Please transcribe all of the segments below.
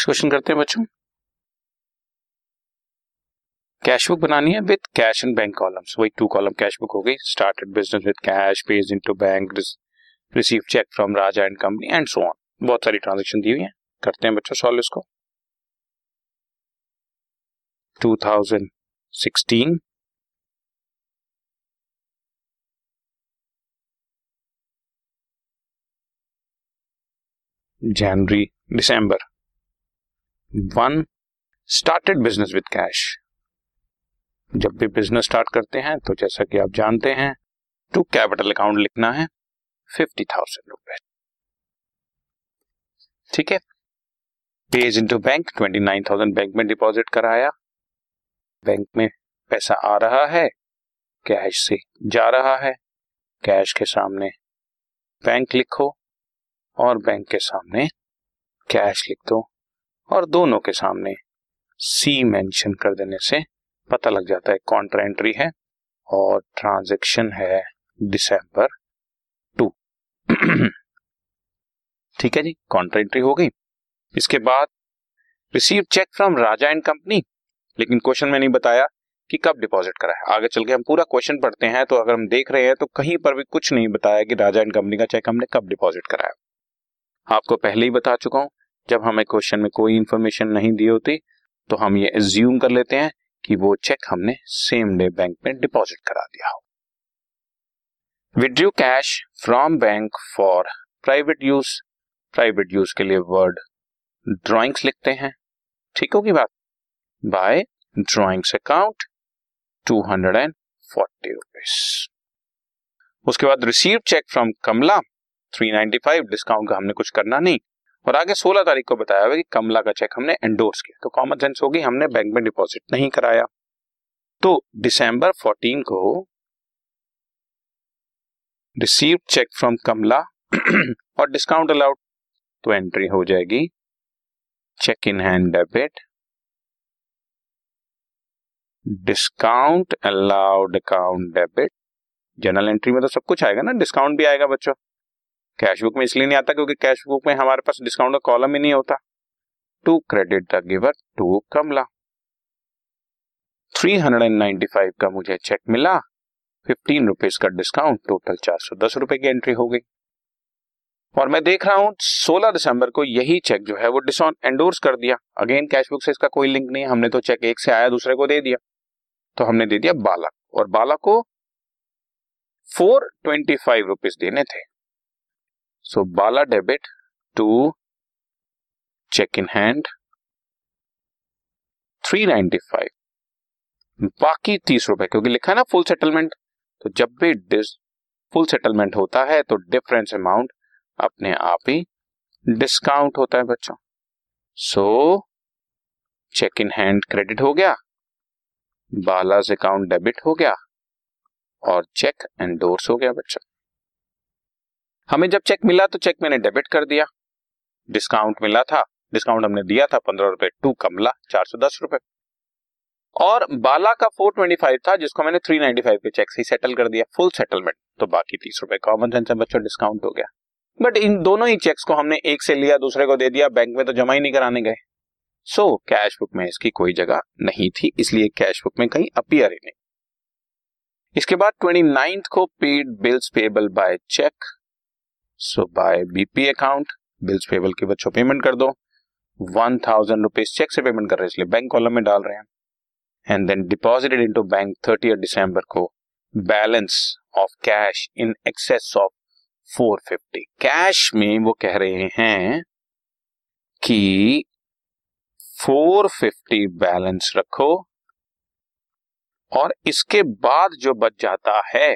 Next question करते हैं बच्चों। कैश बुक बनानी है with cash and bank columns वही टू कॉलम कैश बुक हो गई started business with cash paid into bank receive cheque from Raja and company and so on बहुत सारी ट्रांजेक्शन दी हुई है। करते हैं बच्चों सॉल्व इसको। 2016 जनवरी दिसंबर one started business with cash जब भी बिज़नेस स्टार्ट करते हैं तो जैसा कि आप जानते हैं टू कैपिटल अकाउंट लिखना है फिफ्टी थाउज़ेंड रुपए। ठीक है? Paid into bank twenty nine thousand bank में डिपॉजिट कराया। बैंक में पैसा आ रहा है कैश से जा रहा है। कैश के सामने बैंक लिखो और बैंक के सामने कैश लिख दो। और दोनों के सामने सी मेंशन कर देने से पता लग जाता है कॉन्ट्रा एंट्री है और ट्रांजेक्शन है दिसंबर टू ठीक है जी कॉन्ट्रा एंट्री हो गई। इसके बाद receive cheque from Raja and company लेकिन क्वेश्चन में नहीं बताया कि कब डिपॉजिट करा है। आगे चल के हम पूरा क्वेश्चन पढ़ते हैं तो अगर हम देख रहे हैं तो कहीं पर भी कुछ नहीं बताया कि राजा एंड कंपनी का चेक हमने कब डिपॉजिट कराया आपको पहले ही बता चुका हूँ जब हमें क्वेश्चन में कोई इंफॉर्मेशन नहीं दी होती तो हम ये एज्यूम कर लेते हैं कि वो चेक हमने सेम डे बैंक में डिपॉजिट करा दिया हो। Withdrew cash from bank for private use private use के लिए वर्ड ड्रॉइंग्स लिखते हैं। ठीक होगी बात? By drawings account two hundred and forty rupees उसके बाद receive cheque from Kamala three ninety five discount का हमने कुछ करना नहीं। और आगे 16 तारीख को बताया हुआ कि कमला का चेक हमने एंडोर्स किया। तो कॉमन सेंस होगी, हमने बैंक में डिपॉजिट नहीं कराया। तो दिसंबर 14 को रिसीव चेक फ्रॉम कमला और डिस्काउंट अलाउड तो एंट्री हो जाएगी। Cheque in hand debit discount allowed account debit journal entry में तो सब कुछ आएगा ना? डिस्काउंट भी आएगा बच्चों। कैश बुक में इसलिए नहीं आता क्योंकि कैश बुक में हमारे पास डिस्काउंट का कॉलम ही नहीं होता। To credit the giver to Kamala. Three hundred and ninety five का मुझे चेक मिला। फिफ्टीन रुपीज़ का डिस्काउंट टोटल चार सौ दस रुपए की एंट्री हो गई। और मैं देख रहा हूँ 16 दिसंबर को यही चेक जो है वो डिसऑन एंडोर्स कर दिया। अगेन कैश बुक से इसका कोई लिंक नहीं हमने तो चेक एक से आया, दूसरे को दे दिया। तो हमने दे दिया बाला और बाला को फोर ट्वेंटी फाइव रुपीज़ देने थे। So Bala debit to cheque in hand three ninety five बाकी तीस रुपए, क्योंकि लिखा है ना फुल सेटलमेंट तो जब भी फुल सेटलमेंट होता है तो डिफरेंस अमाउंट अपने आप ही डिस्काउंट होता है बच्चों। So cheque in hand credit हो गया बालाज अकाउंट डेबिट हो गया, और चेक एंडोर्स हो गया बच्चों। हमें जब चेक मिला तो चेक मैंने डेबिट कर दिया। डिस्काउंट मिला था। डिस्काउंट हमने दिया था पंद्रह रुपए टू कमला चार सौ दस रुपए। और बाला का फोर ट्वेंटी फाइव था जिसको मैंने थ्री नाइनटी फाइव के चेक से ही सेटल कर दिया फुल सेटलमेंट तो बाकी तीस रुपए कॉमन सेंस बच्चों डिस्काउंट हो गया। बट इन दोनों ही चेक्स को हमने एक से लिया दूसरे को दे दिया बैंक में तो जमा ही नहीं कराने गए। सो so, कैश बुक में इसकी कोई जगह नहीं थी इसलिए कैश बुक में कहीं अपियर ही नहीं। इसके बाद ट्वेंटी नाइन्थ को paid bills payable by cheque so by BP account bills payable के बच्चों पेमेंट कर दो। वन थाउज़ेंड रुपीज़ चेक से पेमेंट कर रहे हैं, इसलिए बैंक कॉलम में डाल रहे हैं। And then deposited into bank thirty दिसंबर को balance of cash in excess of 450 cash में वो कह रहे हैं कि 450 बैलेंस रखो और इसके बाद जो बच जाता है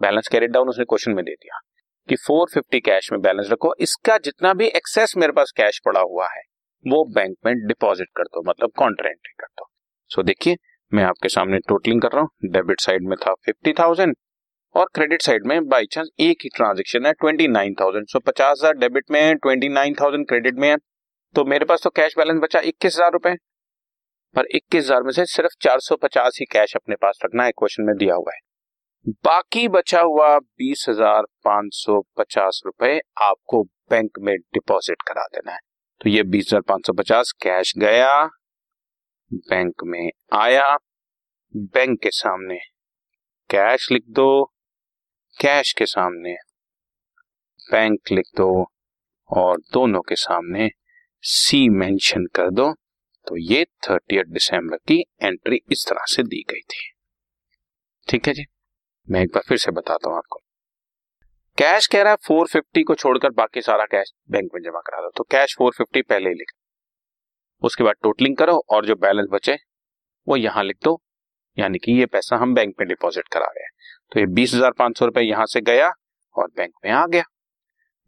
बैलेंस कैरेट डाउन उसने क्वेश्चन में दे दिया। कि 450 कैश में बैलेंस रखो। इसका जितना भी एक्सेस मेरे पास कैश पड़ा हुआ है, वो बैंक में डिपॉजिट कर दो मतलब कॉन्ट्रा एंट्री कर दो। सो देखिए, मैं आपके सामने टोटलिंग कर रहा हूँ। डेबिट साइड में था फिफ्टी थाउज़ेंड और क्रेडिट साइड में बाई चांस एक ही ट्रांजेक्शन है ट्वेंटी नाइन थाउज़ेंड सो पचास हज़ार डेबिट में है ट्वेंटी नाइन थाउज़ेंड क्रेडिट में है। तो मेरे पास तो कैश बैलेंस बचा इक्कीस हज़ार रुपए। पर इक्कीस हज़ार में से सिर्फ़ चार सौ पचास ही कैश अपने पास रखना है क्वेश्चन में दिया हुआ है। बाकी बचा हुआ बीस हज़ार पाँच सौ पचास रुपए आपको बैंक में डिपॉजिट करा देना है। तो ये बीस हज़ार पाँच सौ पचास कैश गया, बैंक में आया, बैंक के सामने कैश लिख दो कैश के सामने बैंक लिख दो और दोनों के सामने सी मेंशन कर दो। तो ये थर्टी दिसंबर की एंट्री इस तरह से दी गई थी। ठीक है जी? मैं एक बार फिर से बताता हूँ आपको। कैश कह रहा है फोर फिफ्टी को छोड़कर बाकी सारा कैश बैंक में जमा करा दो। तो कैश फोर फिफ्टी पहले ही लिख। उसके बाद टोटलिंग करो और जो बैलेंस बचे, वो यहाँ लिख दो। यानी कि ये पैसा हम बैंक में डिपॉजिट करा रहे हैं। तो ये बीस हज़ार पाँच सौ रुपए यहाँ से गया और बैंक में आ गया।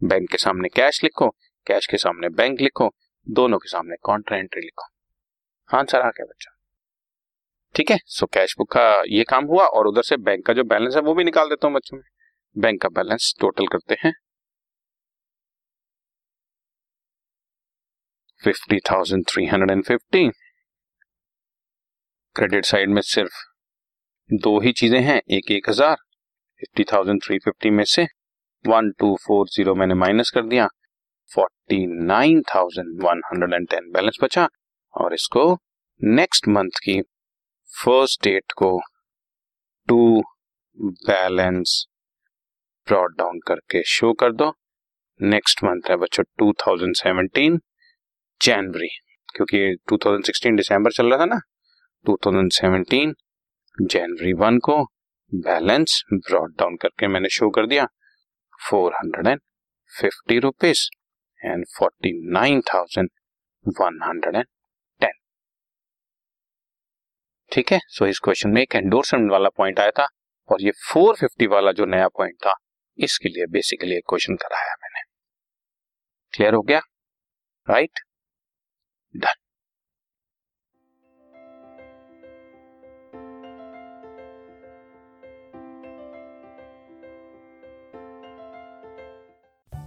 बैंक के सामने कैश लिखो कैश के सामने बैंक लिखो, दोनों के सामने कॉन्ट्रा एंट्री लिखो। आंसर आ गया बच्चा। ठीक है? सो कैश बुक का ये काम हुआ और उधर से बैंक का जो बैलेंस है वो भी निकाल देता हूँ बच्चों में। बैंक का बैलेंस टोटल करते हैं। Fifty thousand three hundred and fifty credit side में सिर्फ़ दो ही चीज़ें हैं, एक एक हज़ार फिफ्टी थाउज़ेंड थ्री फिफ्टी में से वन टू फोर ज़ीरो मैंने माइनस कर दिया forty nine thousand one hundred and ten balance बचा और इसको नेक्स्ट मंथ की फ़र्स्ट डेट को टू बैलेंस ब्रॉड डाउन करके शो कर दो। नेक्स्ट मंथ है बच्चों 2017 जनवरी क्योंकि 2016 दिसंबर चल रहा था ना। 2017 जनवरी वन को बैलेंस ब्रॉड डाउन करके मैंने शो कर दिया। Four hundred and fifty rupees and forty nine thousand one hundred and ठीक है? सो इस क्वेश्चन में एक एंडोर्समेंट वाला पॉइंट आया था और ये 450 वाला जो नया पॉइंट था, इसके लिए बेसिकली एक क्वेश्चन कराया मैंने। क्लियर हो गया? Right right? Done